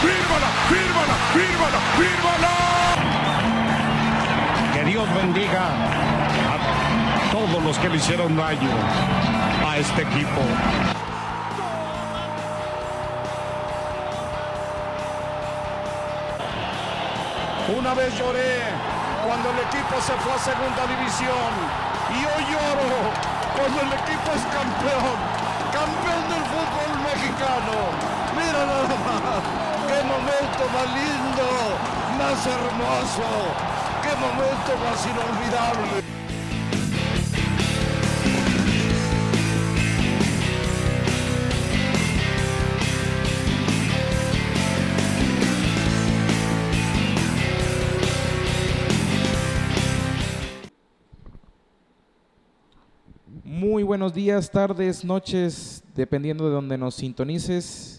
fírmala, fírmala, fírmala, fírmala. Que Dios bendiga a todos los que le hicieron daño a este equipo. Una vez lloré cuando el equipo se fue a segunda división y hoy lloro cuando el equipo es campeón, campeón del fútbol mexicano. Mira nada más, qué momento más lindo, más hermoso, qué momento más inolvidable. Muy buenos días, tardes, noches, dependiendo de donde nos sintonices.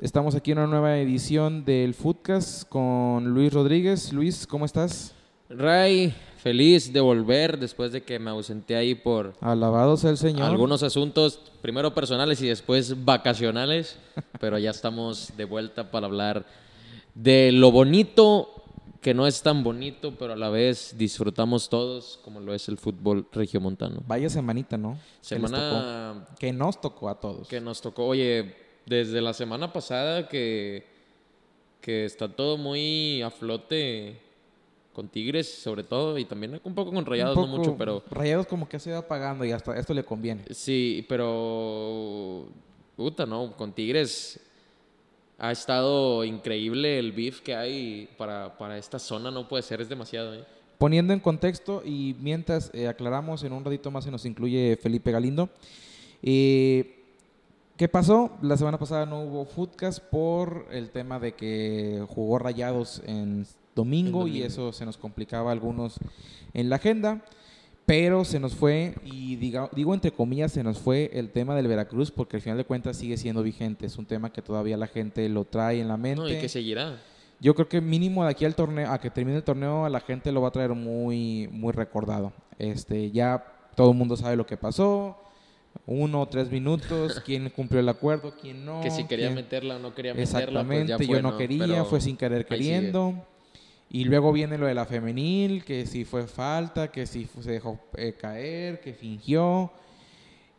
Estamos aquí en una nueva edición del Foodcast con Luis Rodríguez. Luis, ¿cómo estás? Ray, feliz de volver después de que me ausenté ahí por Alabado sea el Señor. algunos asuntos, primero personales y después vacacionales, pero ya estamos de vuelta para hablar de lo bonito que no es tan bonito, pero a la vez disfrutamos todos, como lo es el fútbol regiomontano. Vaya semanita, ¿no? Que Semana tocó. Que nos tocó a todos. que nos tocó, oye, desde la semana pasada que, que está todo muy a flote con Tigres, sobre todo, y también un poco con Rayados, Un no poco- mucho, pero Rayados como que se va pagando y hasta esto le conviene. sí, pero puta, no, con Tigres ha estado increíble el beef que hay para, para esta zona, no puede ser, es demasiado. ¿eh? Poniendo en contexto y mientras eh, aclaramos, en un ratito más se nos incluye Felipe Galindo. Eh, ¿Qué pasó? La semana pasada no hubo Foodcast por el tema de que jugó Rayados en domingo, y eso se nos complicaba a algunos en la agenda. Pero se nos fue, y diga- digo entre comillas, se nos fue el tema del Veracruz porque al final de cuentas sigue siendo vigente. Es un tema que todavía la gente lo trae en la mente. No, y que seguirá. Yo creo que mínimo de aquí al torneo, a que termine el torneo, a la gente lo va a traer muy, muy recordado. Este, ya todo el mundo sabe lo que pasó. Uno o tres minutos, quién cumplió el acuerdo, quién no. que si quería quién- meterla o no quería meterla, pues Exactamente, ya fue, yo no, quería, fue sin querer queriendo. Y luego viene lo de la femenil, que si fue falta, que si se dejó eh, caer, que fingió.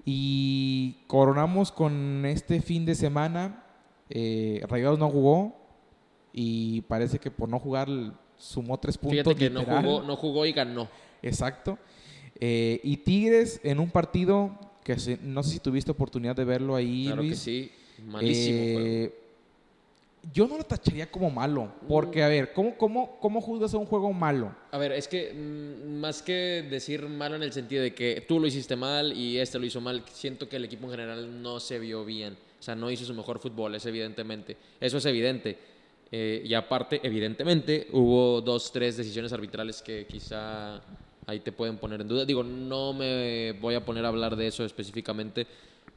Y coronamos con este fin de semana. Eh, Rayados no jugó y parece que por no jugar sumó tres puntos. Fíjate que no jugó, no jugó y ganó. Exacto. Eh, y Tigres en un partido que se- no sé si tuviste oportunidad de verlo ahí, Claro que Luis. sí. Malísimo juego. Eh, yo no lo tacharía como malo, porque a ver, ¿cómo, cómo, cómo juzgas a un juego malo? A ver, es que mm, más que decir malo en el sentido de que tú lo hiciste mal y este lo hizo mal, siento que el equipo en general no se vio bien. O sea, no hizo su mejor fútbol, es evidentemente. Eso es evidente. Eh, y aparte, evidentemente, hubo dos, tres decisiones arbitrales que quizá ahí te pueden poner en duda. Digo, no me voy a poner a hablar de eso específicamente,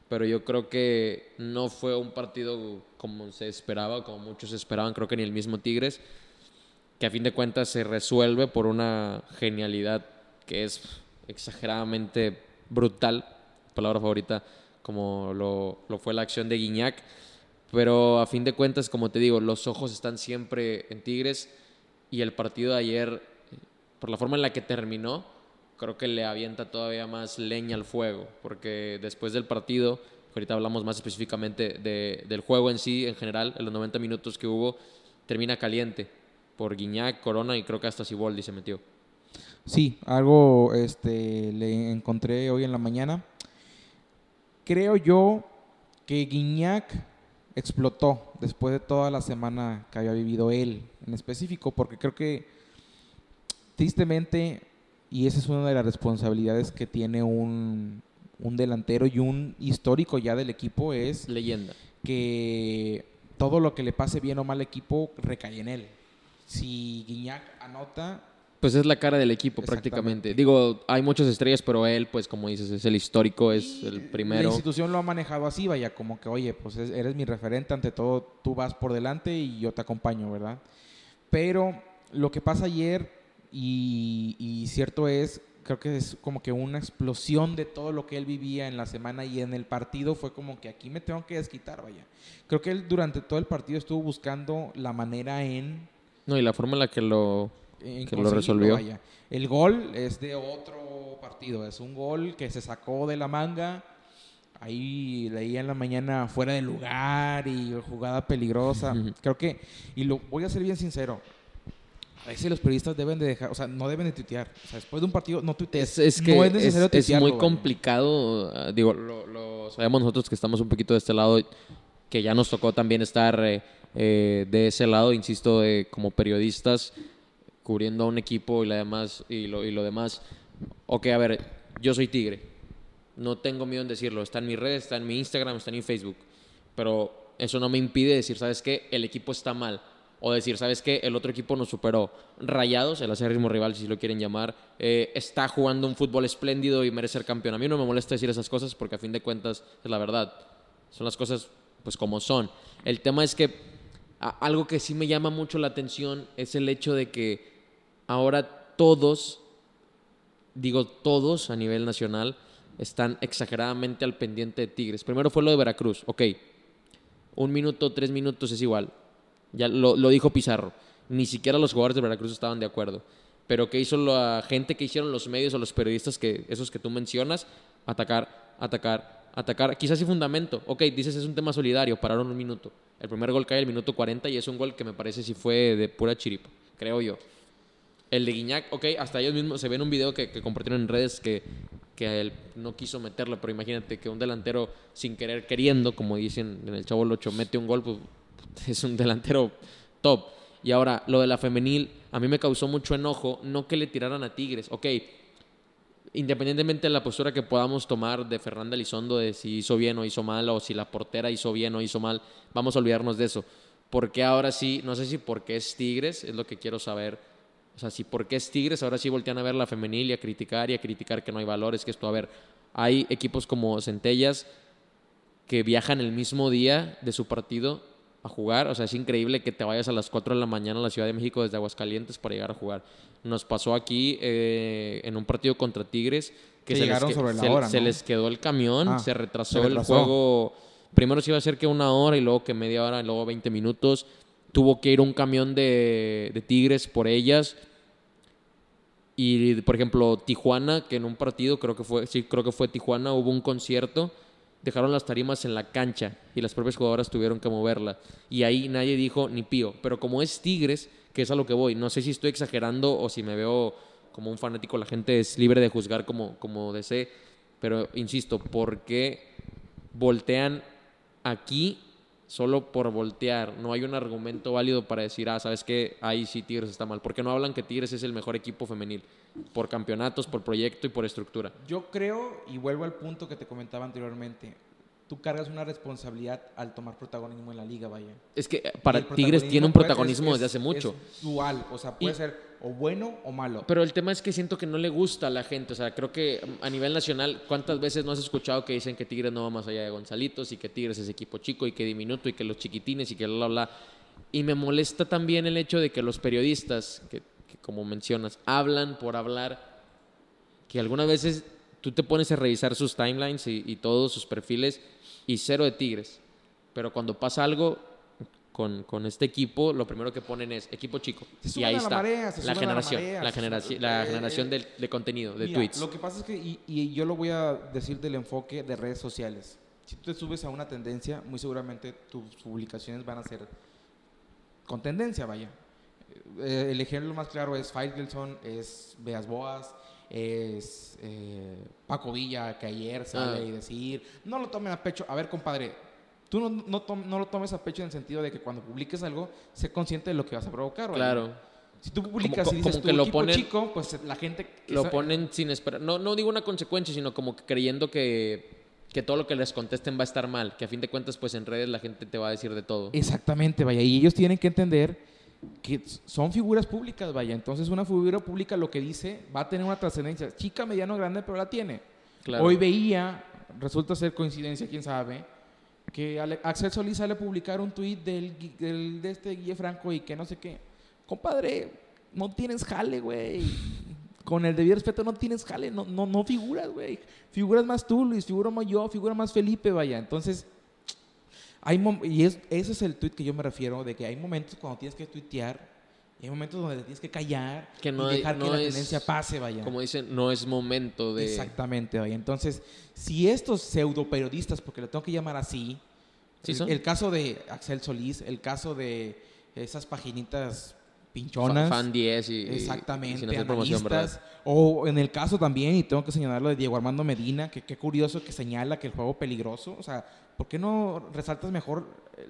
pero yo creo que no fue un partido como se esperaba, como muchos esperaban, creo que ni el mismo Tigres que a fin de cuentas se resuelve por una genialidad que es exageradamente brutal, palabra favorita, como lo, lo fue la acción de Guiñac. Pero a fin de cuentas, como te digo, los ojos están siempre en Tigres y el partido de ayer, por la forma en la que terminó, creo que le avienta todavía más leña al fuego, porque después del partido, ahorita hablamos más específicamente de- del juego en sí, en general, en los 90 minutos que hubo, termina caliente por Guiñac, Corona y creo que hasta Siboldi se metió. Sí, algo este, le encontré hoy en la mañana. Creo yo que Guiñac explotó después de toda la semana que había vivido él en específico, porque creo que tristemente, y esa es una de las responsabilidades que tiene un, un delantero y un histórico ya del equipo, es Leyenda. que todo lo que le pase bien o mal al equipo recae en él. Si Guiñac anota, Pues es la cara del equipo prácticamente. Digo, hay muchas estrellas, pero él, pues como dices, es el histórico, es el La primero. institución lo ha manejado así, vaya, como que, oye, pues es- eres mi referente, ante todo tú vas por delante y yo te acompaño, ¿verdad? Pero lo que pasa ayer, y, y cierto es, creo que es como que una explosión de todo lo que él vivía en la semana y en el partido fue como que aquí me tengo que desquitar, vaya. Creo que él durante todo el partido estuvo buscando la manera en, No, y la forma en la que lo... Que lo resolvió. vaya. El gol es de otro partido, es un gol que se sacó de la manga. Ahí leía en la mañana fuera de lugar y jugada peligrosa. Creo que, y lo voy a ser bien sincero, a veces los periodistas deben de dejar, o sea, no deben de tuitear. O sea, después de un partido no tuitees. Es, es que no es es, necesario es tuitearlo, muy vaya. complicado. ah, Digo, lo, lo sabemos nosotros que estamos un poquito de este lado, que ya nos tocó también estar eh, eh, de ese lado, insisto, eh, como periodistas, cubriendo a un equipo y, la demás, y, lo, y lo demás. Ok, a ver, yo soy Tigre. No tengo miedo en decirlo. Está en mi red, está en mi Instagram, está en mi Facebook. Pero eso no me impide decir, ¿sabes qué? El equipo está mal. O decir, ¿sabes qué? El otro equipo nos superó. Rayados, el acérrimo rival, si lo quieren llamar, eh, está jugando un fútbol espléndido y merece ser campeón. A mí no me molesta decir esas cosas porque a fin de cuentas es la verdad. Son las cosas pues como son. El tema es que algo que sí me llama mucho la atención es el hecho de que ahora todos, digo todos a nivel nacional, están exageradamente al pendiente de Tigres. Primero fue lo de Veracruz, ok. Un minuto, tres minutos es igual. Ya lo, dijo Pizarro. Ni siquiera los jugadores de Veracruz estaban de acuerdo. Pero ¿qué hizo la gente que hicieron los medios o los periodistas, que, esos que tú mencionas? Atacar, atacar, atacar. Quizás sin fundamento. Ok, dices es un tema solidario, pararon un minuto. El primer gol cae al minuto 40 y es un gol que me parece si fue de pura chiripa, creo yo. El de Guiñac, ok, hasta ellos mismos se ve en un video que, que compartieron en redes que, que él no quiso meterlo, pero imagínate que un delantero sin querer queriendo, como dicen en el Chavo 8, mete un gol, pues es un delantero top. Y ahora, lo de la femenil, a mí me causó mucho enojo, no que le tiraran a Tigres, ok, independientemente de la postura que podamos tomar de Fernanda Elizondo, de si hizo bien o hizo mal, o si la portera hizo bien o hizo mal, vamos a olvidarnos de eso. Porque ahora sí, no sé si porque es Tigres, es lo que quiero saber. O sea, si porque es Tigres, ahora sí voltean a ver la femenil y a criticar y a criticar que no hay valores, que esto, a ver, hay equipos como Centellas que viajan el mismo día de su partido a jugar. O sea, es increíble que te vayas a las 4 de la mañana a la Ciudad de México desde Aguascalientes para llegar a jugar. Nos pasó aquí eh, en un partido contra Tigres que, se, les, llegaron que- sobre la se- hora, se ¿no? les quedó el camión, Ah, se retrasó se el juego. Primero se iba a hacer que una hora y luego que media hora y luego 20 minutos. Tuvo que ir un camión de, de Tigres por ellas. Y, por ejemplo, Tijuana, que en un partido, creo que fue, sí, creo que fue Tijuana, hubo un concierto, dejaron las tarimas en la cancha y las propias jugadoras tuvieron que moverla. Y ahí nadie dijo ni pío. Pero como es Tigres, que es a lo que voy, no sé si estoy exagerando o si me veo como un fanático, la gente es libre de juzgar como, como desee. Pero insisto, ¿por qué voltean aquí solo por voltear? No hay un argumento válido para decir, ah, sabes que ahí sí Tigres está mal. ¿Por qué no hablan que Tigres es el mejor equipo femenil? Por campeonatos, por proyecto y por estructura. Yo creo, y vuelvo al punto que te comentaba anteriormente, tú cargas una responsabilidad al tomar protagonismo en la liga, vaya. Es que eh, para Tigres tiene un protagonismo es- desde hace mucho. Es dual, o sea, puede Y- ser o bueno o malo. Pero el tema es que siento que no le gusta a la gente. O sea, creo que a nivel nacional, ¿cuántas veces no has escuchado que dicen que Tigres no va más allá de Gonzalitos y que Tigres es equipo chico y que diminuto y que los chiquitines y que bla, bla, bla? Y me molesta también el hecho de que los periodistas, que, como mencionas, hablan por hablar, que algunas veces tú te pones a revisar sus timelines y todos sus perfiles y cero de Tigres. Pero cuando pasa algo con, con este equipo, lo primero que ponen es equipo chico. Se y ahí a la está. marea, se la a la generación, marea, la generación, la eh, generación de, contenido, de Mira, tweets. Lo que pasa es que, y, y yo lo voy a decir del enfoque de redes sociales. Si tú te subes a una tendencia, muy seguramente tus publicaciones van a ser con tendencia, vaya. Eh, el ejemplo más claro es Faitelson, es Beas Boas, es eh, Paco Villa, que ayer sale Ah. y decir, no lo tomen a pecho. A ver, compadre, tú no, no, tom- no lo tomes a pecho en el sentido de que cuando publiques algo, sé consciente de lo que vas a provocar. vaya. Claro. Si tú publicas Como- y dices como tu que lo equipo ponen- chico, pues la gente... que Lo ponen sin esperar. No, no digo una consecuencia, sino como que creyendo que, que todo lo que les contesten va a estar mal. Que a fin de cuentas, pues en redes la gente te va a decir de todo. Exactamente, vaya. Y ellos tienen que entender que son figuras públicas, vaya. Entonces una figura pública lo que dice va a tener una trascendencia. Chica, mediano, grande, pero la tiene. Claro. Hoy veía, resulta ser coincidencia, quién sabe, que Axel Solís sale a publicar un tuit del, del- de este Guille Franco y que no sé qué. Compadre, no tienes jale, güey. con el debido respeto no tienes jale, no, no, no figuras, güey. Figuras más tú, Luis, figura más yo, figura más Felipe, vaya. Entonces, hay y es, ese es el tweet que yo me refiero, de que hay momentos cuando tienes que tuitear, y hay momentos donde te tienes que callar Que no y hay- dejar no que la es- tendencia pase, vaya. Como dicen, no es momento de... Exactamente, vaya. Entonces, si estos pseudo periodistas, porque lo tengo que llamar así, Sí el, caso de Axel Solís, el caso de esas paginitas pinchonas, Fa- Fan 10 y, y- y exactamente, sin o en el caso también, y tengo que señalarlo de Diego Armando Medina, que qué curioso que señala que el juego peligroso, o sea, ¿por qué no resaltas mejor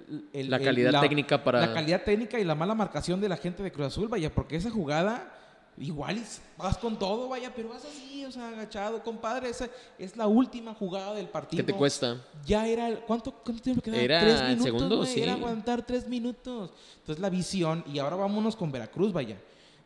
el- el- La calidad técnica para- La calidad técnica y la mala marcación de la gente de Cruz Azul, vaya, porque esa jugada... Igual vas con todo, vaya, pero vas así, o sea, agachado, compadre. Esa es la última jugada del partido. ¿Qué te cuesta? Ya era, el- ¿cuánto, cuánto tiempo quedaba? Era tres el minutos, segundo, güey, sí. Era aguantar tres minutos. Entonces la visión, y ahora vámonos con Veracruz, vaya.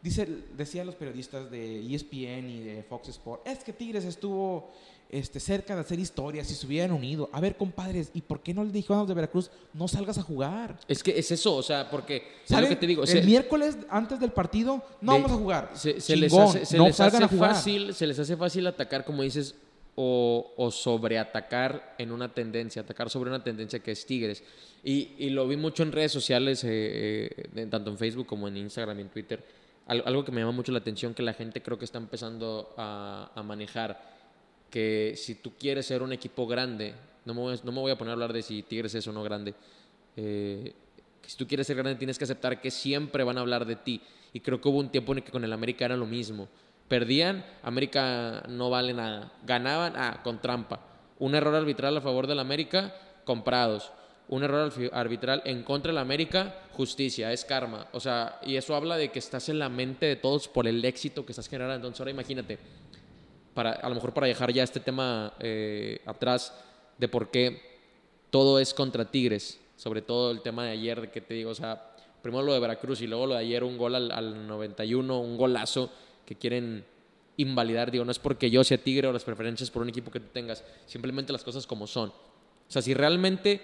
Dice, decían los periodistas de ESPN y de Fox Sports, es que Tigres estuvo este, cerca de hacer historias y se hubieran unido. A ver, compadres, ¿y por qué no le dijeron a los de Veracruz, no salgas a jugar? Es que es eso, o sea, porque... Es lo que te digo. el miércoles antes del partido, no de- vamos a jugar. Se, se les hace, se no les salgan hace a jugar. fácil, se les hace fácil atacar, como dices, o, o sobreatacar en una tendencia, atacar sobre una tendencia que es Tigres. Y, y lo vi mucho en redes sociales, eh, eh, tanto en Facebook como en Instagram y en Twitter. Al- algo que me llama mucho la atención, que la gente creo que está empezando a, manejar, que si tú quieres ser un equipo grande, no me voy, a- no me voy a poner a hablar de si Tigres es o no grande, eh, si tú quieres ser grande tienes que aceptar que siempre van a hablar de ti. Y creo que hubo un tiempo en el que con el América era lo mismo. Perdían, América no vale nada. Ganaban, ah, con trampa. Un error arbitral a favor del América, comprados. Un error arbitral en contra del América, justicia, es karma. O sea, y eso habla de que estás en la mente de todos por el éxito que estás generando. Entonces ahora imagínate, para, a lo mejor para dejar ya este tema eh, atrás de por qué todo es contra Tigres, sobre todo el tema de ayer, de que te digo, o sea, primero lo de Veracruz y luego lo de ayer, un gol al, al 91, un golazo que quieren invalidar, digo, no es porque yo sea Tigre o las preferencias por un equipo que tú tengas, simplemente las cosas como son. O sea, si realmente,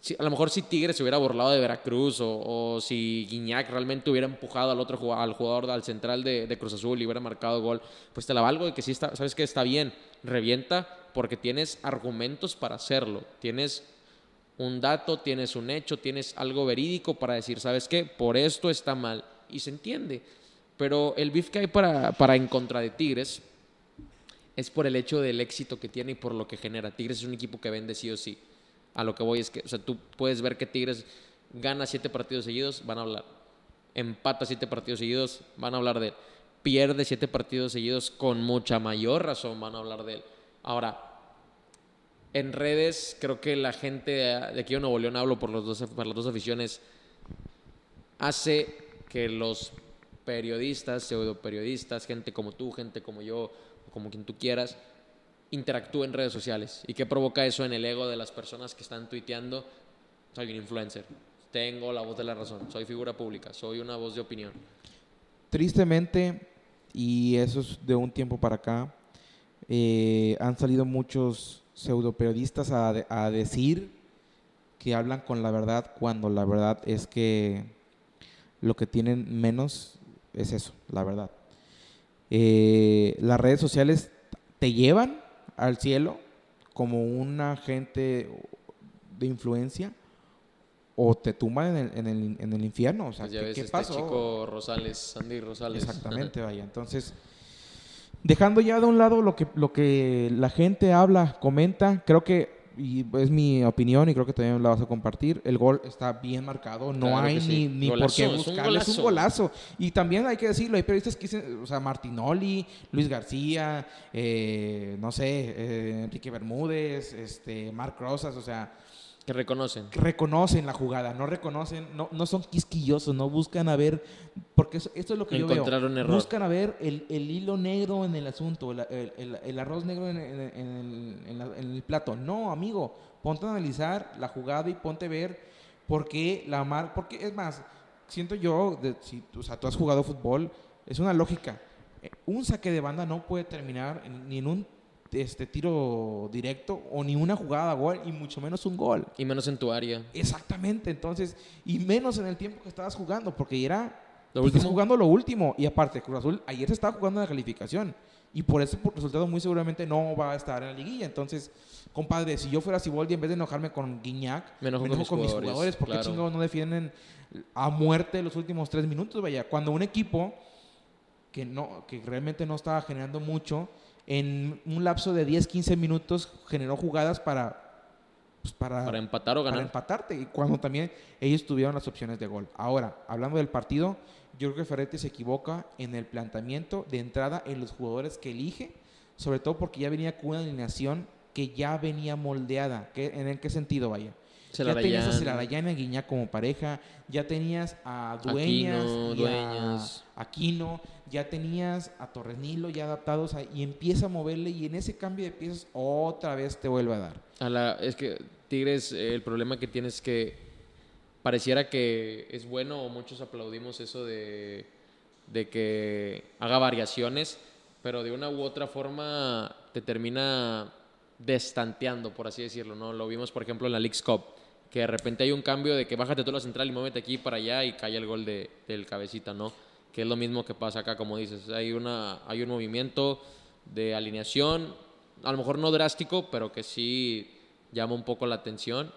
si- a lo mejor si Tigres se hubiera burlado de Veracruz o, si Guiñac realmente hubiera empujado al otro jugador, al jugador, al central de, de Cruz Azul y hubiera marcado gol, pues te la valgo de que sí está, sabes que está bien, revienta porque tienes argumentos para hacerlo, tienes un dato, tienes un hecho, tienes algo verídico para decir, ¿sabes qué? Por esto está mal. Y se entiende. Pero el beef que hay para, para en contra de Tigres es por el hecho del éxito que tiene y por lo que genera. Tigres es un equipo que vende sí o sí. A lo que voy es que, o sea, tú puedes ver que Tigres gana siete partidos seguidos, van a hablar. Empata siete partidos seguidos, van a hablar de él. Pierde siete partidos seguidos, con mucha mayor razón van a hablar de él. Ahora, en redes, creo que la gente de aquí de Nuevo León, hablo por, los dos, por las dos aficiones, hace que los periodistas, pseudo periodistas, gente como tú, gente como yo, como quien tú quieras, interactúen en redes sociales. ¿Y qué provoca eso en el ego de las personas que están tuiteando? Soy un influencer, tengo la voz de la razón, soy figura pública, soy una voz de opinión. Tristemente, y eso es de un tiempo para acá, eh, han salido muchos pseudo periodistas a, a decir que hablan con la verdad cuando la verdad es que lo que tienen menos es eso, la verdad. Eh, las redes sociales te llevan al cielo como un agente de influencia o te tumban en el, en el, en el infierno. O sea, Pues ya ¿qué, ves qué este pasó? chico Rosales, Sandy Rosales. Exactamente, vaya. Entonces, dejando ya de un lado lo que, lo que la gente habla, comenta, creo que, y es mi opinión y creo que también la vas a compartir, el gol está bien marcado, no Claro hay sí. ni, ni por qué buscarle, es un golazo. golazo. Y también hay que decirlo, hay periodistas que dicen, o sea, Martinoli, Luis García, eh, no sé, eh, Enrique Bermúdez, este, Marc Rosas, o sea, Que reconocen. reconocen la jugada, no reconocen, no, no son quisquillosos, no buscan a ver, porque eso- esto es lo que yo veo. un error. Buscan a ver el, el hilo negro en el asunto, el, el- el- el arroz negro en, en- en el, en la- en el plato. No, amigo, ponte a analizar la jugada y ponte a ver por qué la mar, porque es más, siento yo, de- si, o sea, tú has jugado fútbol, es una lógica. Eh, Un saque de banda no puede terminar ni en un este tiro directo o ni una jugada a gol y mucho menos un gol. Y menos en tu área. Exactamente, entonces, y menos en el tiempo que estabas jugando, porque era Lo último. jugando lo último. Y aparte, Cruz Azul ayer se estaba jugando la calificación. Y por ese resultado muy seguramente no va a estar en la liguilla. Entonces, compadre, si yo fuera Siboldi, en vez de enojarme con Guiñac, Me enojo con mis jugadores, jugadores. ¿Por qué claro. chingados no defienden a muerte los últimos tres minutos? Vaya, cuando un equipo que, no, que realmente no estaba generando mucho, en un lapso de 10, 15 minutos generó jugadas para... pues, para, Para empatar o para ganar. empatarte y cuando también ellos tuvieron las opciones de gol. Ahora, hablando del partido, yo creo que Ferretti se equivoca en el planteamiento de entrada en los jugadores que elige, sobre todo porque ya venía con una alineación que ya venía moldeada. ¿Qué- ¿En qué sentido vaya? Ya tenías a Celarayán. Celarayán y a Guiñac como pareja, ya tenías a Dueñas, Aquino, y Dueñas. a Aquino, ya tenías a Torres Nilo ya adaptados a- y empieza a moverle y en ese cambio de piezas otra vez te vuelve a dar. A la- es que Tigres, eh, el problema que tiene es que pareciera que es bueno o muchos aplaudimos eso de, de que haga variaciones, pero de una u otra forma te termina destanteando, por así decirlo, ¿no? Lo vimos, por ejemplo, en la League's Cup, que de repente hay un cambio de que bájate tú la central y muévete aquí para allá y cae el gol de, del cabecita, ¿no? Que es lo mismo que pasa acá, como dices. Hay, una, hay un movimiento de alineación, a lo mejor no drástico, pero que sí llama un poco la atención.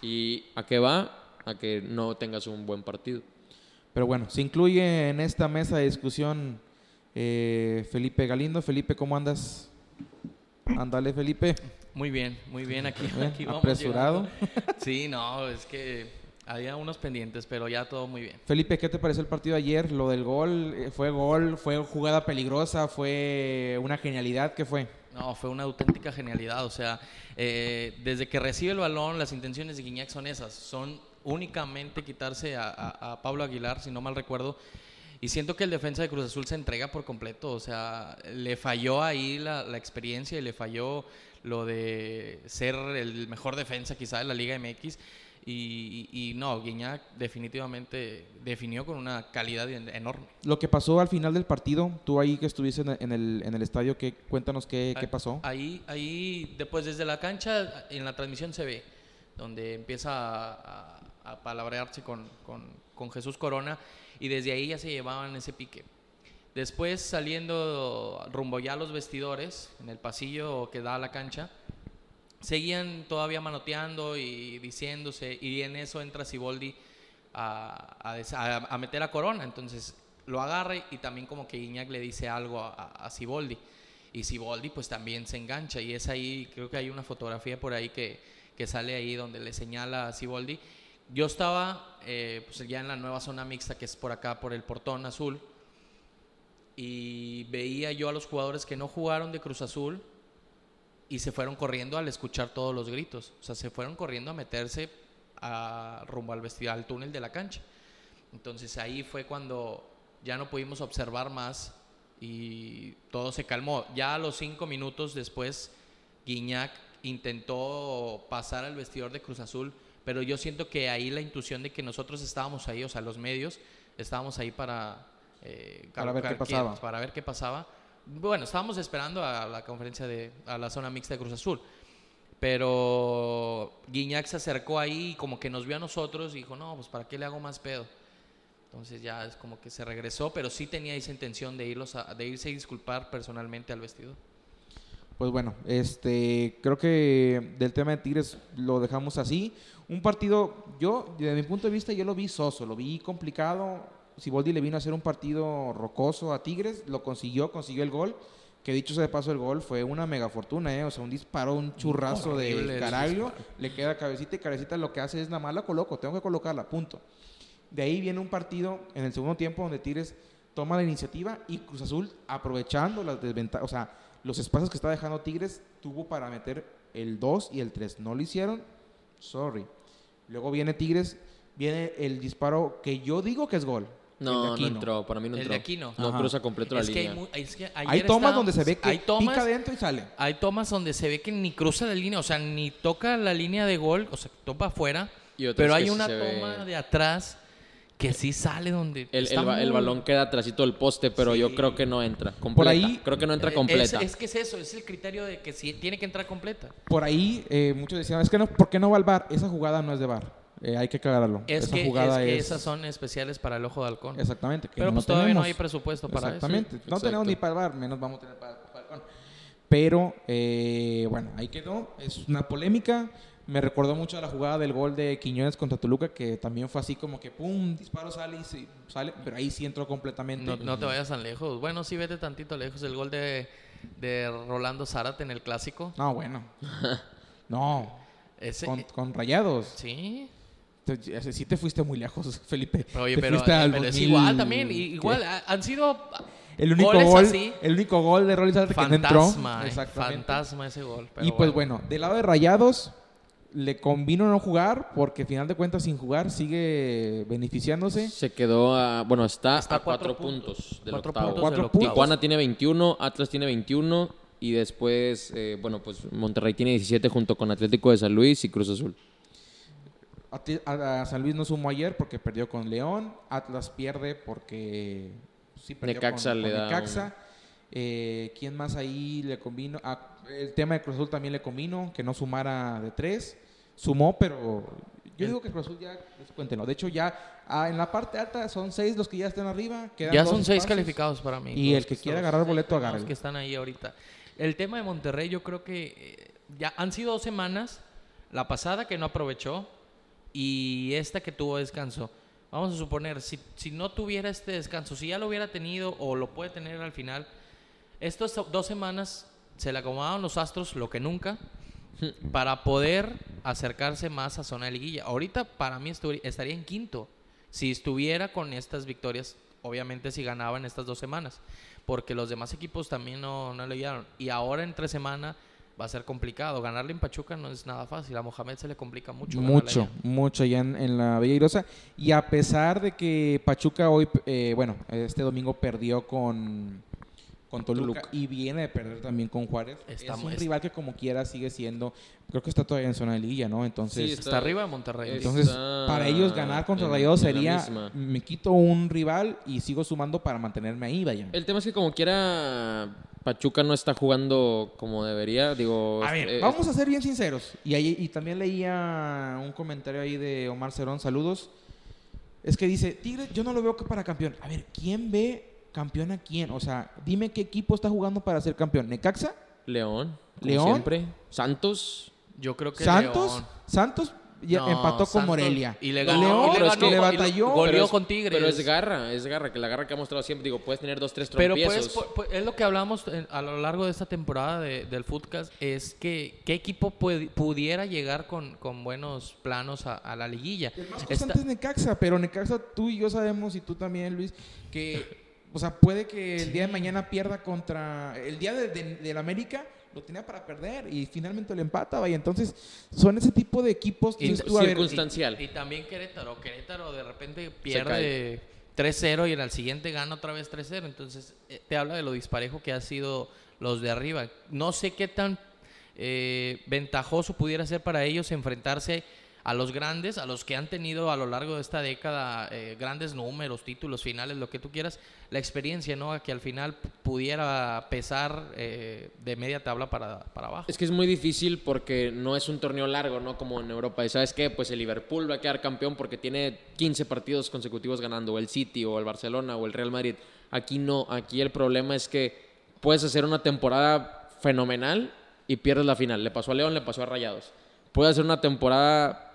¿Y a qué va? A que no tengas un buen partido. Pero bueno, se incluye en esta mesa de discusión eh, Felipe Galindo. Felipe, ¿cómo andas? Ándale, Felipe. Muy bien, muy bien aquí. Vamos apresurado. llegando. Sí, no, es que había unos pendientes, pero ya todo muy bien. Felipe, ¿qué te pareció el partido ayer? Lo del gol, eh, ¿fue gol? ¿Fue jugada peligrosa? ¿Fue una genialidad? ¿Qué fue? No, fue una auténtica genialidad. O sea, eh, desde que recibe el balón, las intenciones de Guiñac son esas. Son únicamente quitarse a, a- a Pablo Aguilar, si no mal recuerdo. Y siento que el defensa de Cruz Azul se entrega por completo. O sea, le falló ahí la, la experiencia y le falló lo de ser el mejor defensa quizá de la Liga MX. Y, y- y no, Guiñac definitivamente definió con una calidad en- enorme. Lo que pasó al final del partido, tú ahí que estuviste en el, en el, en el estadio, ¿qué, cuéntanos qué, qué pasó. Ahí, ahí, después desde la cancha, en la transmisión se ve, donde empieza a, a- a palabrearse con, con- con Jesús Corona y desde ahí ya se llevaban ese pique. Después saliendo rumbo ya a los vestidores, en el pasillo que da a la cancha, seguían todavía manoteando y diciéndose, y en eso entra Siboldi a, a a- meter a Corona. Entonces lo agarra y también como que Iñak le dice algo a, Siboldi. Y Siboldi pues también se engancha y es ahí, creo que hay una fotografía por ahí que, que sale ahí donde le señala a Siboldi. Yo estaba eh, pues ya en la nueva zona mixta que es por acá, por el portón azul, y veía yo a los jugadores que no jugaron de Cruz Azul y se fueron corriendo al escuchar todos los gritos. O sea, se fueron corriendo a meterse a, rumbo al vestido, al túnel de la cancha. Entonces ahí fue cuando ya no pudimos observar más y todo se calmó. Ya a los cinco minutos después, Guiñac intentó pasar al vestidor de Cruz Azul, pero yo siento que ahí la intuición de que nosotros estábamos ahí, o sea, los medios, estábamos ahí para... eh, Para ver qué pasaba. Para ver qué pasaba. Bueno, estábamos esperando a la conferencia de... a la zona mixta de Cruz Azul. Pero Guiñac se acercó ahí y como que nos vio a nosotros y dijo, no, pues ¿para qué le hago más pedo? Entonces ya es como que se regresó, pero sí tenía esa intención de, irlos a- de irse a disculpar personalmente al vestidor. Pues bueno, este, creo que del tema de Tigres lo dejamos así. Un partido, yo, desde mi punto de vista, yo lo vi soso, lo vi complicado. Siboldi le vino a hacer un partido rocoso a Tigres, lo consiguió, consiguió el gol. Que dicho sea de paso, el gol fue una mega fortuna, ¿eh? O sea, un disparo, un churrazo Horrible de Caraglio. Le queda cabecita y cabecita lo que hace es nada más la coloco, tengo que colocarla, punto. De ahí viene un partido en el segundo tiempo donde Tigres toma la iniciativa y Cruz Azul, aprovechando las desventajas, o sea, los espacios que está dejando Tigres, tuvo para meter el 2 y el 3. No lo hicieron, sorry. Luego viene Tigres, viene el disparo que yo digo que es gol. El No, no entró. Para mí no El entró. de Aquino. No Ajá. cruza completo la es que línea. hay, mu- es que Hay ayer tomas estábamos- donde se ve que hay tomas, pica adentro y sale. hay tomas donde se ve que ni cruza la línea, o sea, ni toca la línea de gol, o sea, topa afuera. Y otras Pero que hay sí una se toma ve. de atrás que sí sale donde El, está el ba- el muy- balón queda atrásito del poste, pero yo creo que no entra. Completa. ahí- creo que no entra Eh, completa. Es, es que es eso, es el criterio de que sí tiene que entrar completa. Por ahí eh, muchos decían, es que no, ¿por qué no va al bar? Esa jugada no es de bar. Eh, hay que aclararlo. Es, Esa que, es jugada que es- esas son especiales para el ojo de halcón. Exactamente. Pero no pues todavía no hay presupuesto para Exactamente. eso. No Exacto. tenemos ni para el bar, menos vamos a tener para, el con. Pero, eh, bueno, ahí quedó. Es una polémica. Me recordó mucho a la jugada del gol de Quiñones contra Toluca, que también fue así como que pum, disparo sale y se- sale, pero ahí sí entró completamente. No, no te vayas tan lejos. Bueno, sí, vete tantito lejos. El gol de, de Rolando Zárate en el clásico. No, bueno. No, Ese, con, con rayados. Sí. Ese Sí te fuiste muy lejos, Felipe. Oye, Te pero, fuiste al pero es 2000, igual también. Igual, ha- han sido El único goles gol, así. el único gol de Rolly Zárate que no entró. fantasma. eh, fantasma ese gol. pero y pues bueno, del lado de Rayados le convino no jugar porque al final de cuentas sin jugar sigue beneficiándose. Se quedó a. Bueno, está, Está a cuatro, cuatro puntos, puntos. del Cuatro octavo. puntos Cuatro del octavo. puntos. Tijuana tiene 21, Atlas tiene 21 y después, eh, bueno, pues Monterrey tiene 17 junto con Atlético de San Luis y Cruz Azul. A, a San Luis no sumó ayer porque perdió con León. Atlas pierde porque sí perdió Necaxa con, le con da Necaxa. Eh, ¿Quién más ahí le convino? Ah, el tema de Cruz Azul también le convino, que no sumara de tres. Sumó, pero yo digo que Cruz Azul ya, cuéntenlo. De hecho, ya ah, en la parte alta son seis los que ya están arriba. quedan Ya son seis calificados para mí. Y Los el que quiera agarrar boleto, los agárrelo. que están ahí ahorita. El tema de Monterrey, yo creo que eh, ya han sido dos semanas. La pasada que no aprovechó y esta que tuvo descanso. Vamos a suponer, si, si no tuviera este descanso, si ya lo hubiera tenido o lo puede tener al final, estas dos semanas se le acomodaron los astros, lo que nunca, para poder acercarse más a zona de liguilla. Ahorita para mí estaría en quinto si estuviera con estas victorias, obviamente si ganaba en estas dos semanas, porque los demás equipos también no, no le llegaron. Y ahora entre semana va a ser complicado. Ganarle en Pachuca no es nada fácil. A Mohamed se le complica mucho. Mucho, allá. mucho allá en, en la Bella Irosa. Y a pesar de que Pachuca hoy, eh, bueno, este domingo perdió con, con Toluca, Toluca. y viene de perder también con Juárez, Está es un rival que como quiera sigue siendo, creo que está todavía en zona de liguilla, ¿no? Entonces, Sí, Está arriba de Monterrey. es- entonces para ellos ganar contra Rayados sería, me quito un rival y sigo sumando para mantenerme ahí, vaya. El tema es que como quiera, Pachuca no está jugando como debería. Digo, A ver, eh, vamos a ser bien sinceros. Y, ahí, y también leía un comentario ahí de Omar Cerón, saludos. Es que dice, Tigre, yo no lo veo que para campeón. A ver, ¿quién ve campeón a quién? O sea, dime qué equipo está jugando para ser campeón. ¿Necaxa? León, como León. siempre. Santos. Yo creo que ¿Santos? León. Santos ya No, empató con Morelia. Y le ganó. León, y le pero es ganó, que le y batalló. Goleó Pero es- con Tigres. Pero es garra, es garra, que la garra que ha mostrado siempre. Digo, puedes tener dos, tres Pero tropiezos. pues, pu- pu- es lo que hablamos a lo largo de esta temporada de- del Footcast, es que qué equipo puede- pudiera llegar con, con buenos planos a, a la liguilla. El más Está- constante es Necaxa, pero Necaxa tú y yo sabemos, y tú también, Luis, que, o sea, puede que el día de mañana pierda contra. El día de, de- del América lo tenía para perder y finalmente lo empata, vaya. Entonces, son ese tipo de equipos que Y ver, circunstancial. Y también Querétaro. Querétaro de repente pierde 3-0 y en el siguiente gana otra vez 3-0. Entonces eh, te habla de lo disparejo que ha sido los de arriba. No sé qué tan eh, ventajoso pudiera ser para ellos enfrentarse a los grandes, a los que han tenido a lo largo de esta década eh, grandes números, títulos, finales, lo que tú quieras, la experiencia, ¿no? A que al final pudiera pesar eh, de media tabla para, para abajo. Es que es muy difícil porque no es un torneo largo, ¿no? Como en Europa. Y sabes qué, pues el Liverpool va a quedar campeón porque tiene 15 partidos consecutivos ganando, o el City, o el Barcelona, o el Real Madrid. Aquí no, aquí el problema es que puedes hacer una temporada fenomenal y pierdes la final. Le pasó a León, le pasó a Rayados. Puedes hacer una temporada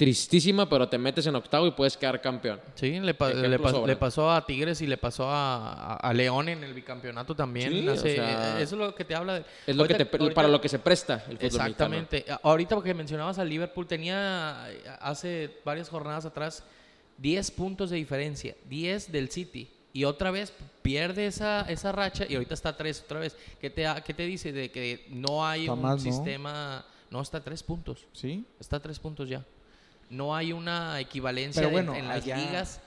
tristísima, pero te metes en octavo y puedes quedar campeón. Sí, le, pa- le pas- sobran. le pasó a Tigres y le pasó a, a- a León en el bicampeonato también. Sí, hace- o sea, eso es lo que te habla de... Es lo que te, ahorita- para lo que se presta el fútbol mexicano. Exactamente. Ahorita porque mencionabas al Liverpool, tenía hace varias jornadas atrás 10 puntos de diferencia, 10 del City. Y otra vez pierde esa, esa racha y ahorita está a 3 otra vez. ¿Qué te, qué te dice de que no hay un sistema... No, está a 3 puntos. ¿Sí? Está a 3 puntos ya. No hay una equivalencia en- las allá- ligas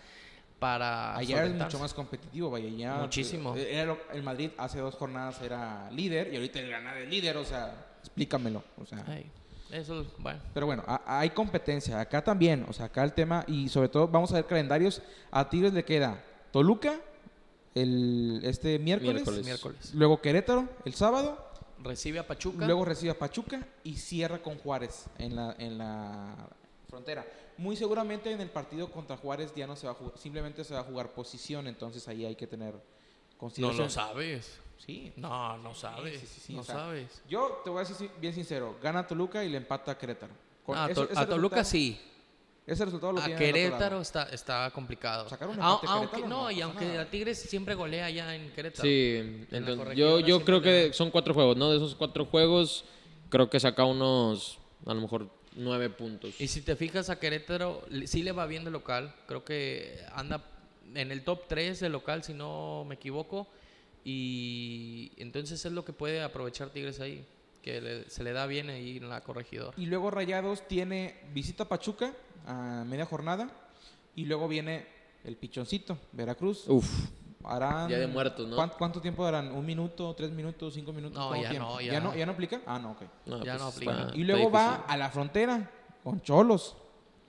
para Allá es mucho más competitivo, vaya. Ya, Muchísimo. eh, era lo- el Madrid hace dos jornadas era líder y ahorita el ganar es líder, o sea, explícamelo. O sea, Ay, eso, bueno. Pero bueno, a- hay competencia. Acá también, o sea, acá el tema, y sobre todo vamos a ver calendarios. A Tigres le queda Toluca el este miércoles, Miércoles. Miércoles. luego Querétaro el sábado, Recibe a Pachuca. luego recibe a Pachuca y cierra con Juárez en la, en la Frontera. Muy seguramente en el partido contra Juárez ya no se va a jugar, simplemente se va a jugar posición, entonces ahí hay que tener No consideración. lo sabes. Sí. No, no sabes. sí, sí, sí, no o sea, sabes. Yo te voy a decir bien sincero, gana Toluca y le empata a Querétaro. Con Ah, eso- to- ese a Toluca sí. Ese resultado lo A Querétaro está, está complicado. Sacar un empate a aunque, Querétaro no, no y aunque nada. a Tigres siempre golea allá en Querétaro. Sí, En la entonces, yo, yo creo que son cuatro juegos, ¿no? De esos cuatro juegos, creo que saca unos, a lo mejor, nueve puntos. Y si te fijas a Querétaro, le- sí le va bien de local. Creo que anda en el top 3 de local, si no me equivoco. Y entonces es lo que puede aprovechar Tigres ahí. Que le- se le da bien ahí en la corregidora. Y luego Rayados tiene visita a Pachuca a media jornada. Y luego viene el pichoncito, Veracruz. Uf, Harán, Día de Muertos, ¿no? ¿cuán- ¿Cuánto tiempo darán? ¿Un minuto, tres minutos, cinco minutos? No, ¿Cuánto ya tiempo? no, ¿Ya ya. no. ¿Ya no aplica? Ah, no, ok. no, Ya no pues, aplica. está- Y luego va a la frontera con Cholos.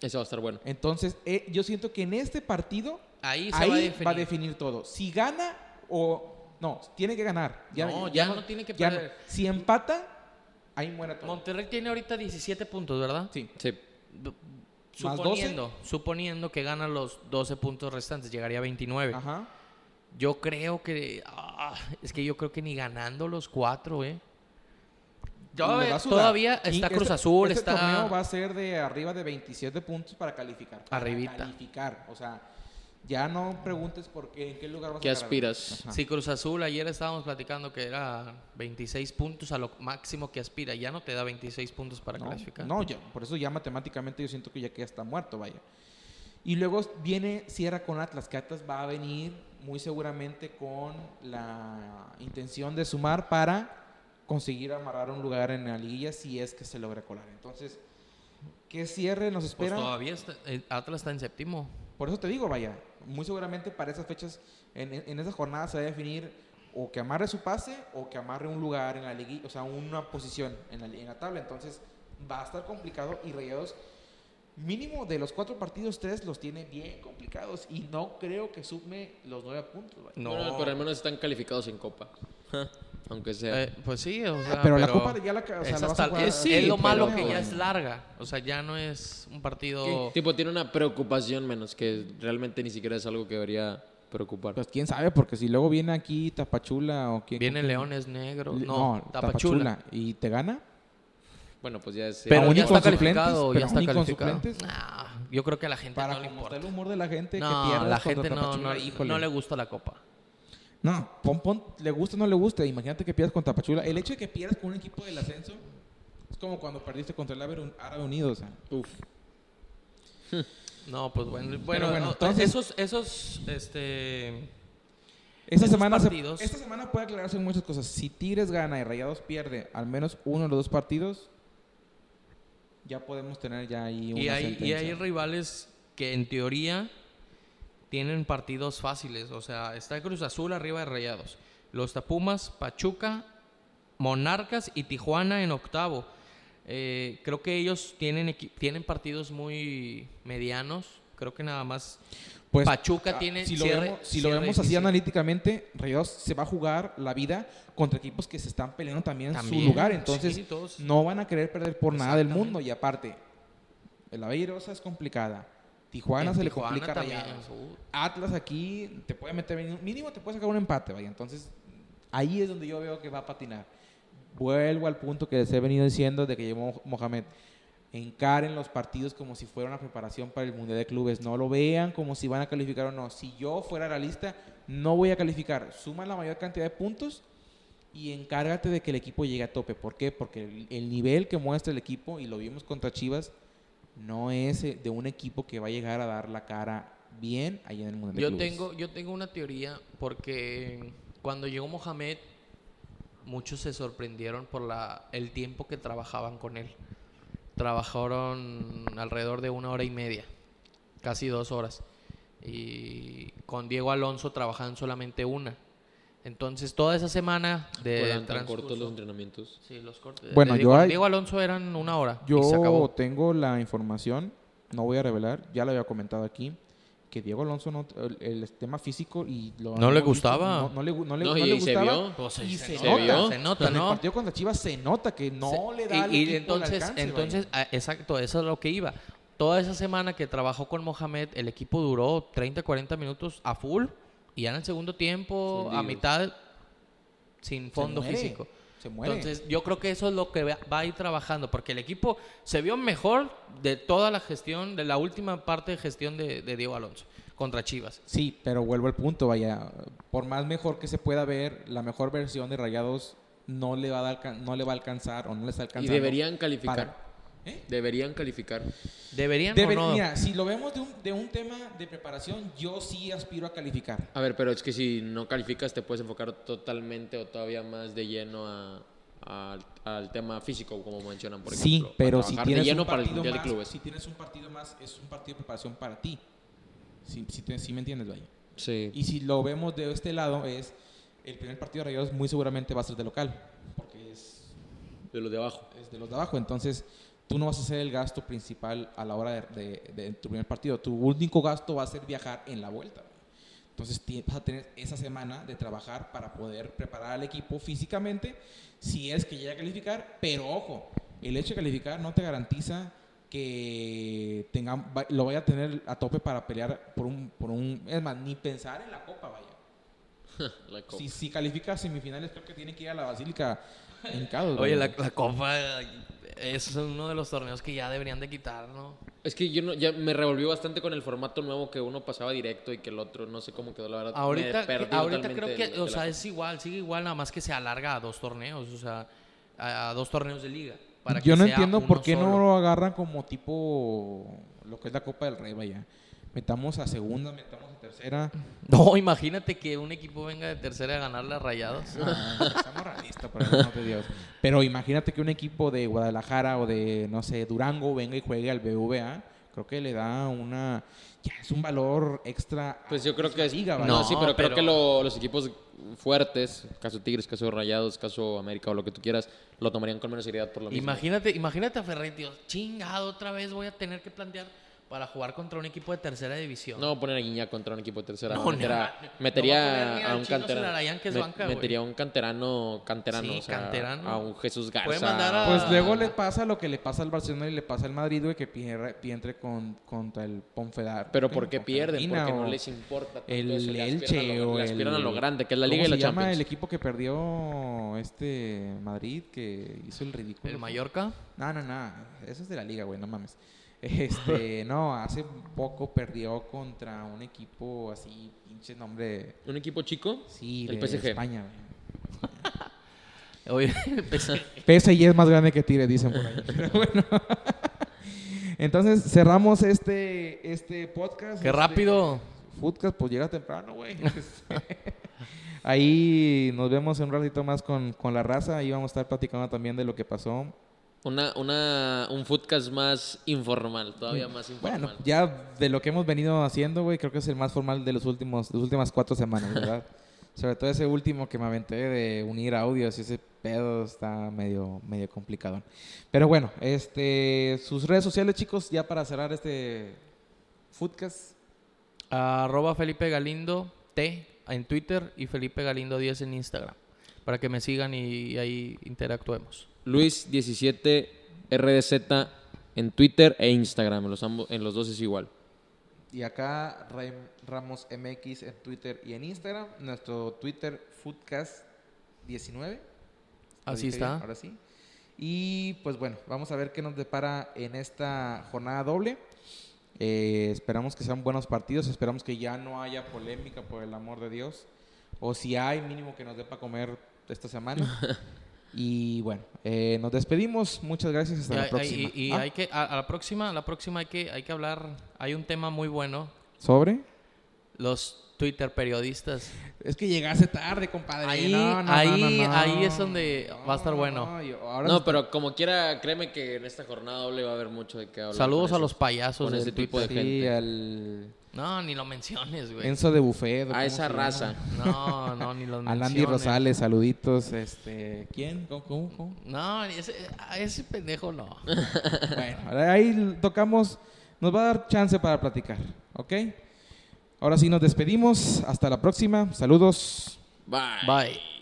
Ese va a estar bueno. Entonces, eh, yo siento que en este partido, Ahí se ahí va a definir. va a definir todo. Si gana o... No, tiene que ganar. No, ya no tiene que perder. Si empata, ahí muere todo. Monterrey tiene ahorita 17 puntos, ¿verdad? Sí. Sí. B- ¿Más Suponiendo, suponiendo que gana los 12 puntos restantes, llegaría a 29. Ajá. Yo creo que. ah, es que yo creo que ni ganando los cuatro, ¿eh? Yo, eh, todavía está este- Cruz Azul, este está. torneo va a ser de arriba de 27 puntos para calificar. Para Arribita. calificar. O sea, ya no preguntes por qué, en qué lugar vas ¿Qué a quedar. aspiras? Ajá. Sí, Cruz Azul, ayer estábamos platicando que era 26 puntos a lo máximo que aspira. Ya no te da 26 puntos para No, clasificar. no, ya, por eso ya matemáticamente yo siento que ya que ya está muerto, vaya. Y luego viene Sierra con Atlas, que Atlas va a venir muy seguramente con la intención de sumar para conseguir amarrar un lugar en la liguilla si es que se logra colar. Entonces, ¿qué cierre nos Pues espera? todavía está, el Atlas está en séptimo. Por eso te digo, vaya, muy seguramente para esas fechas, en, en esa jornada se va a definir o que amarre su pase o que amarre un lugar en la liguilla, o sea, una posición en la, en la tabla. Entonces va a estar complicado y Rayados, mínimo de los cuatro partidos, tres los tiene bien complicados y no creo que sume los nueve puntos. No, pero al menos están calificados en Copa. Aunque sea. Eh, pues sí, o sea, pero, la Copa ya la, o sea, es, la vas hasta- a jugar- es- sí, es lo malo que ya es larga. O sea, ya no es un partido. tipo, tiene una preocupación menos, que realmente ni siquiera es algo que debería preocupar. Pues quién sabe, porque si luego viene aquí Tapachula o quién... Viene Leones Negros. Le- No, Tapachula. y te gana. Bueno, pues ya es. Pero Aún y ya con está calificado, pero ya está con calificado. Nah, yo creo que a la gente Para no le importa. el humor de la gente que No, pierdas la contra gente no, no, híjole. no le gusta la copa. No, pon, pon, le gusta o no le gusta. Imagínate que pierdas contra Tapachula. El hecho de que pierdas con un equipo del ascenso es como cuando perdiste contra el Árabe Unido. O sea, Uf. No, pues bueno, bueno, bueno, no, entonces- esos, esos, este, esta, Esos semana se- esta semana puede aclararse muchas cosas. Si Tigres gana y Rayados pierde al menos uno de los dos partidos, ya podemos tener ya ahí una y hay, y hay rivales que en teoría tienen partidos fáciles, o sea, está Cruz Azul arriba de Rayados, los Tapumas, Pachuca, Monarcas y Tijuana en octavo. Eh, creo que ellos tienen tienen partidos muy medianos, creo que nada más Pues, Pachuca ah, tiene Si lo cierre- vemos, si lo así analíticamente, Rayados se va a jugar la vida contra equipos que se están peleando también, También, su lugar. Entonces, sí, no van a querer perder por nada del mundo. Y aparte, el Averosa es complicada. Tijuana En se Tijuana le complica también, Rayados. uh. Atlas aquí te puede meter mínimo, te puede sacar un empate, vaya. Entonces, ahí es donde yo veo que va a patinar. Vuelvo al punto que les he venido diciendo de que llevó Mohamed. Encaren los partidos como si fuera una preparación para el Mundial de Clubes. No lo vean como si van a calificar o no. Si yo fuera la lista, no voy a calificar. Suma la mayor cantidad de puntos y encárgate de que el equipo llegue a tope. ¿Por qué? Porque el, el nivel que muestra el equipo, y lo vimos contra Chivas, no es eh, de un equipo que va a llegar a dar la cara bien ahí en el Mundial de Yo Clubes. tengo, yo tengo una teoría porque cuando llegó Mohamed, muchos se sorprendieron por la, el tiempo que trabajaban con él. Trabajaron alrededor de una hora y media, casi dos horas. Y con Diego Alonso trabajaban solamente una. Entonces toda esa semana de Fueran tan cortos los entrenamientos. Sí, los cortes. Bueno, yo Diego, hay- Diego Alonso eran una hora Yo y se acabó. tengo la información, no voy a revelar, ya lo había comentado aquí, que Diego Alonso no, el, el tema físico y lo No le gustaba. no, no le, no le- No, no y le se gustaba. vio. Pues, y se se, nota, nota, se nota, En el ¿no? partido contra Chivas se nota que no Se- le da y, y el entonces, alcance, entonces vaya. ah, exacto, eso es lo que iba. toda esa semana que trabajó con Mohamed, el equipo duró 30, 40 minutos a full y ya en el segundo tiempo, a mitad, sin fondo muere, físico. Se muere. Entonces, yo creo que eso es lo que va a ir trabajando, porque el equipo se vio mejor de toda la gestión, de la última parte de gestión de, de Diego Alonso contra Chivas. Sí, pero vuelvo al punto, vaya, por más mejor que se pueda ver, la mejor versión de Rayados no le va a, dar no le va a alcanzar o no le está Y deberían calificar. para- ¿Eh? Deberían calificar. ¿Deberían Debe- o no? Mira, si lo vemos de un, de un tema de preparación, yo sí aspiro a calificar. A ver, pero es que si no calificas te puedes enfocar totalmente o todavía más de lleno a, a- al tema físico, como mencionan, por sí, ejemplo. pero a si tienes de lleno un para el más, de Clubes. si tienes un partido más, es un partido de preparación para ti. Si, si, te- si me entiendes, vaya. Sí. Y si lo vemos de este lado, es el primer partido de Rayados muy seguramente va a ser de local, porque es De los de abajo. es de los de abajo. Entonces, tú no vas a hacer el gasto principal a la hora de, de- de tu primer partido. Tu único gasto va a ser viajar en la vuelta. Entonces, vas a tener esa semana de trabajar para poder preparar al equipo físicamente, si es que llega a calificar. Pero ojo, el hecho de calificar no te garantiza que tenga, lo vaya a tener a tope para pelear por un, por un... Es más, ni pensar en la copa, vaya. La copa. Si, si califica a semifinales, creo que tiene que ir a la Basílica en. Oye, la, la Copa es uno de los torneos que ya deberían de quitar, ¿no? Es que yo no, ya me revolvió bastante con el formato nuevo que uno pasaba directo y que el otro no sé cómo quedó la verdad. Ahorita, que- ahorita creo que, o la sea, es igual, sigue igual, nada más que se alarga a dos torneos, o sea, a, a dos torneos de liga. para que Yo no sea entiendo por qué no lo agarran como tipo lo que es la Copa del Rey, vaya. Metamos a segunda, metamos a tercera. No, imagínate que un equipo venga de tercera a ganarle a Rayados. Ah, estamos realistas, por el amor de Dios. Pero imagínate que un equipo de Guadalajara o de, no sé, Durango venga y juegue al BVA. Creo que le da una... Ya es un valor extra. Pues yo creo que es. liga, no, vaya. No, sí, pero, creo que lo- los equipos fuertes, caso Tigres, caso Rayados, caso América o lo que tú quieras, lo tomarían con menos seriedad por lo mismo. Imagínate, imagínate a Ferretti, Dios, chingado, otra vez voy a tener que plantear para jugar contra un equipo de tercera división. No voy a poner a Guiñac contra un equipo de tercera. No, meter a- no, no voy a metería a un canterano. Que es banca, metería a un canterano, canterano, Sí, o sea, canterano. a un Jesús Garza. Puede mandar a- Pues luego le pasa lo que le pasa al Barcelona y le pasa al Madrid, güey, que pierde, pierde con, contra el Ponfedar. Pero ¿por qué pierden? Porque no les importa tanto El eso, Elche o le aspiran a lo el- grande, que es la Liga ¿Cómo y la se llama el equipo que perdió este Madrid, que hizo el ridículo? ¿El Mallorca? No, no, no. Eso es de la liga, güey, no mames. Este, no, hace poco perdió contra un equipo así, pinche nombre. ¿Un equipo chico? Sí, El de PSG. España, Oye. PSG es más grande que Tigre, dicen por ahí. Pero bueno. Entonces cerramos este, este podcast. qué este rápido. Foodcast, pues llega temprano, güey. Ahí nos vemos en un ratito más con, con la raza. Ahí vamos a estar platicando también de lo que pasó. Una, una, un footcast más informal, todavía más informal. Bueno, ya de lo que hemos venido haciendo, güey, creo que es el más formal de los últimos, las últimas cuatro semanas, ¿verdad? Sobre todo ese último que me aventé de unir audios y ese pedo está medio, medio complicado. Pero bueno, este, sus redes sociales, chicos, ya para cerrar este Foodcast. Arroba Felipe Galindo T en Twitter y Felipe Galindo 10 en Instagram. Para que me sigan y ahí interactuemos. Luis17 RDZ en Twitter e Instagram. En los, ambos, en los dos es igual. Y acá Ramos MX en Twitter y en Instagram. Nuestro Twitter Foodcast19. Lo Así está. bien, ahora sí. Y pues bueno, vamos a ver qué nos depara en esta jornada doble. Eh, esperamos que sean buenos partidos. Esperamos que ya no haya polémica, por el amor de Dios. O si hay, mínimo que nos dé para comer esta semana. y bueno, eh, nos despedimos. Muchas gracias. Hasta Y, la próxima. y- y Ah, hay que, a, a la próxima, a la próxima hay que, hay que hablar. Hay un tema muy bueno. ¿Sobre? Los Twitter periodistas. Es que llegaste tarde, compadre. Ahí- No, no, ahí- no, no, no. ahí es donde va a estar bueno. No, yo- ahora No, pero como quiera, créeme que en esta jornada doble va a haber mucho de qué hablar. Saludos a los payasos con ese tipo de sí, gente. al No, ni lo menciones, güey. Enzo de Buffet. ¿o A esa raza. No, no, ni los Al menciones. Andy Rosales, saluditos. Este, ¿Quién? ¿Cómo? cómo, cómo? No, ese, a ese pendejo no. bueno, ahí tocamos. Nos va a dar chance para platicar, ¿ok? Ahora sí nos despedimos. Hasta la próxima. Saludos. Bye. Bye.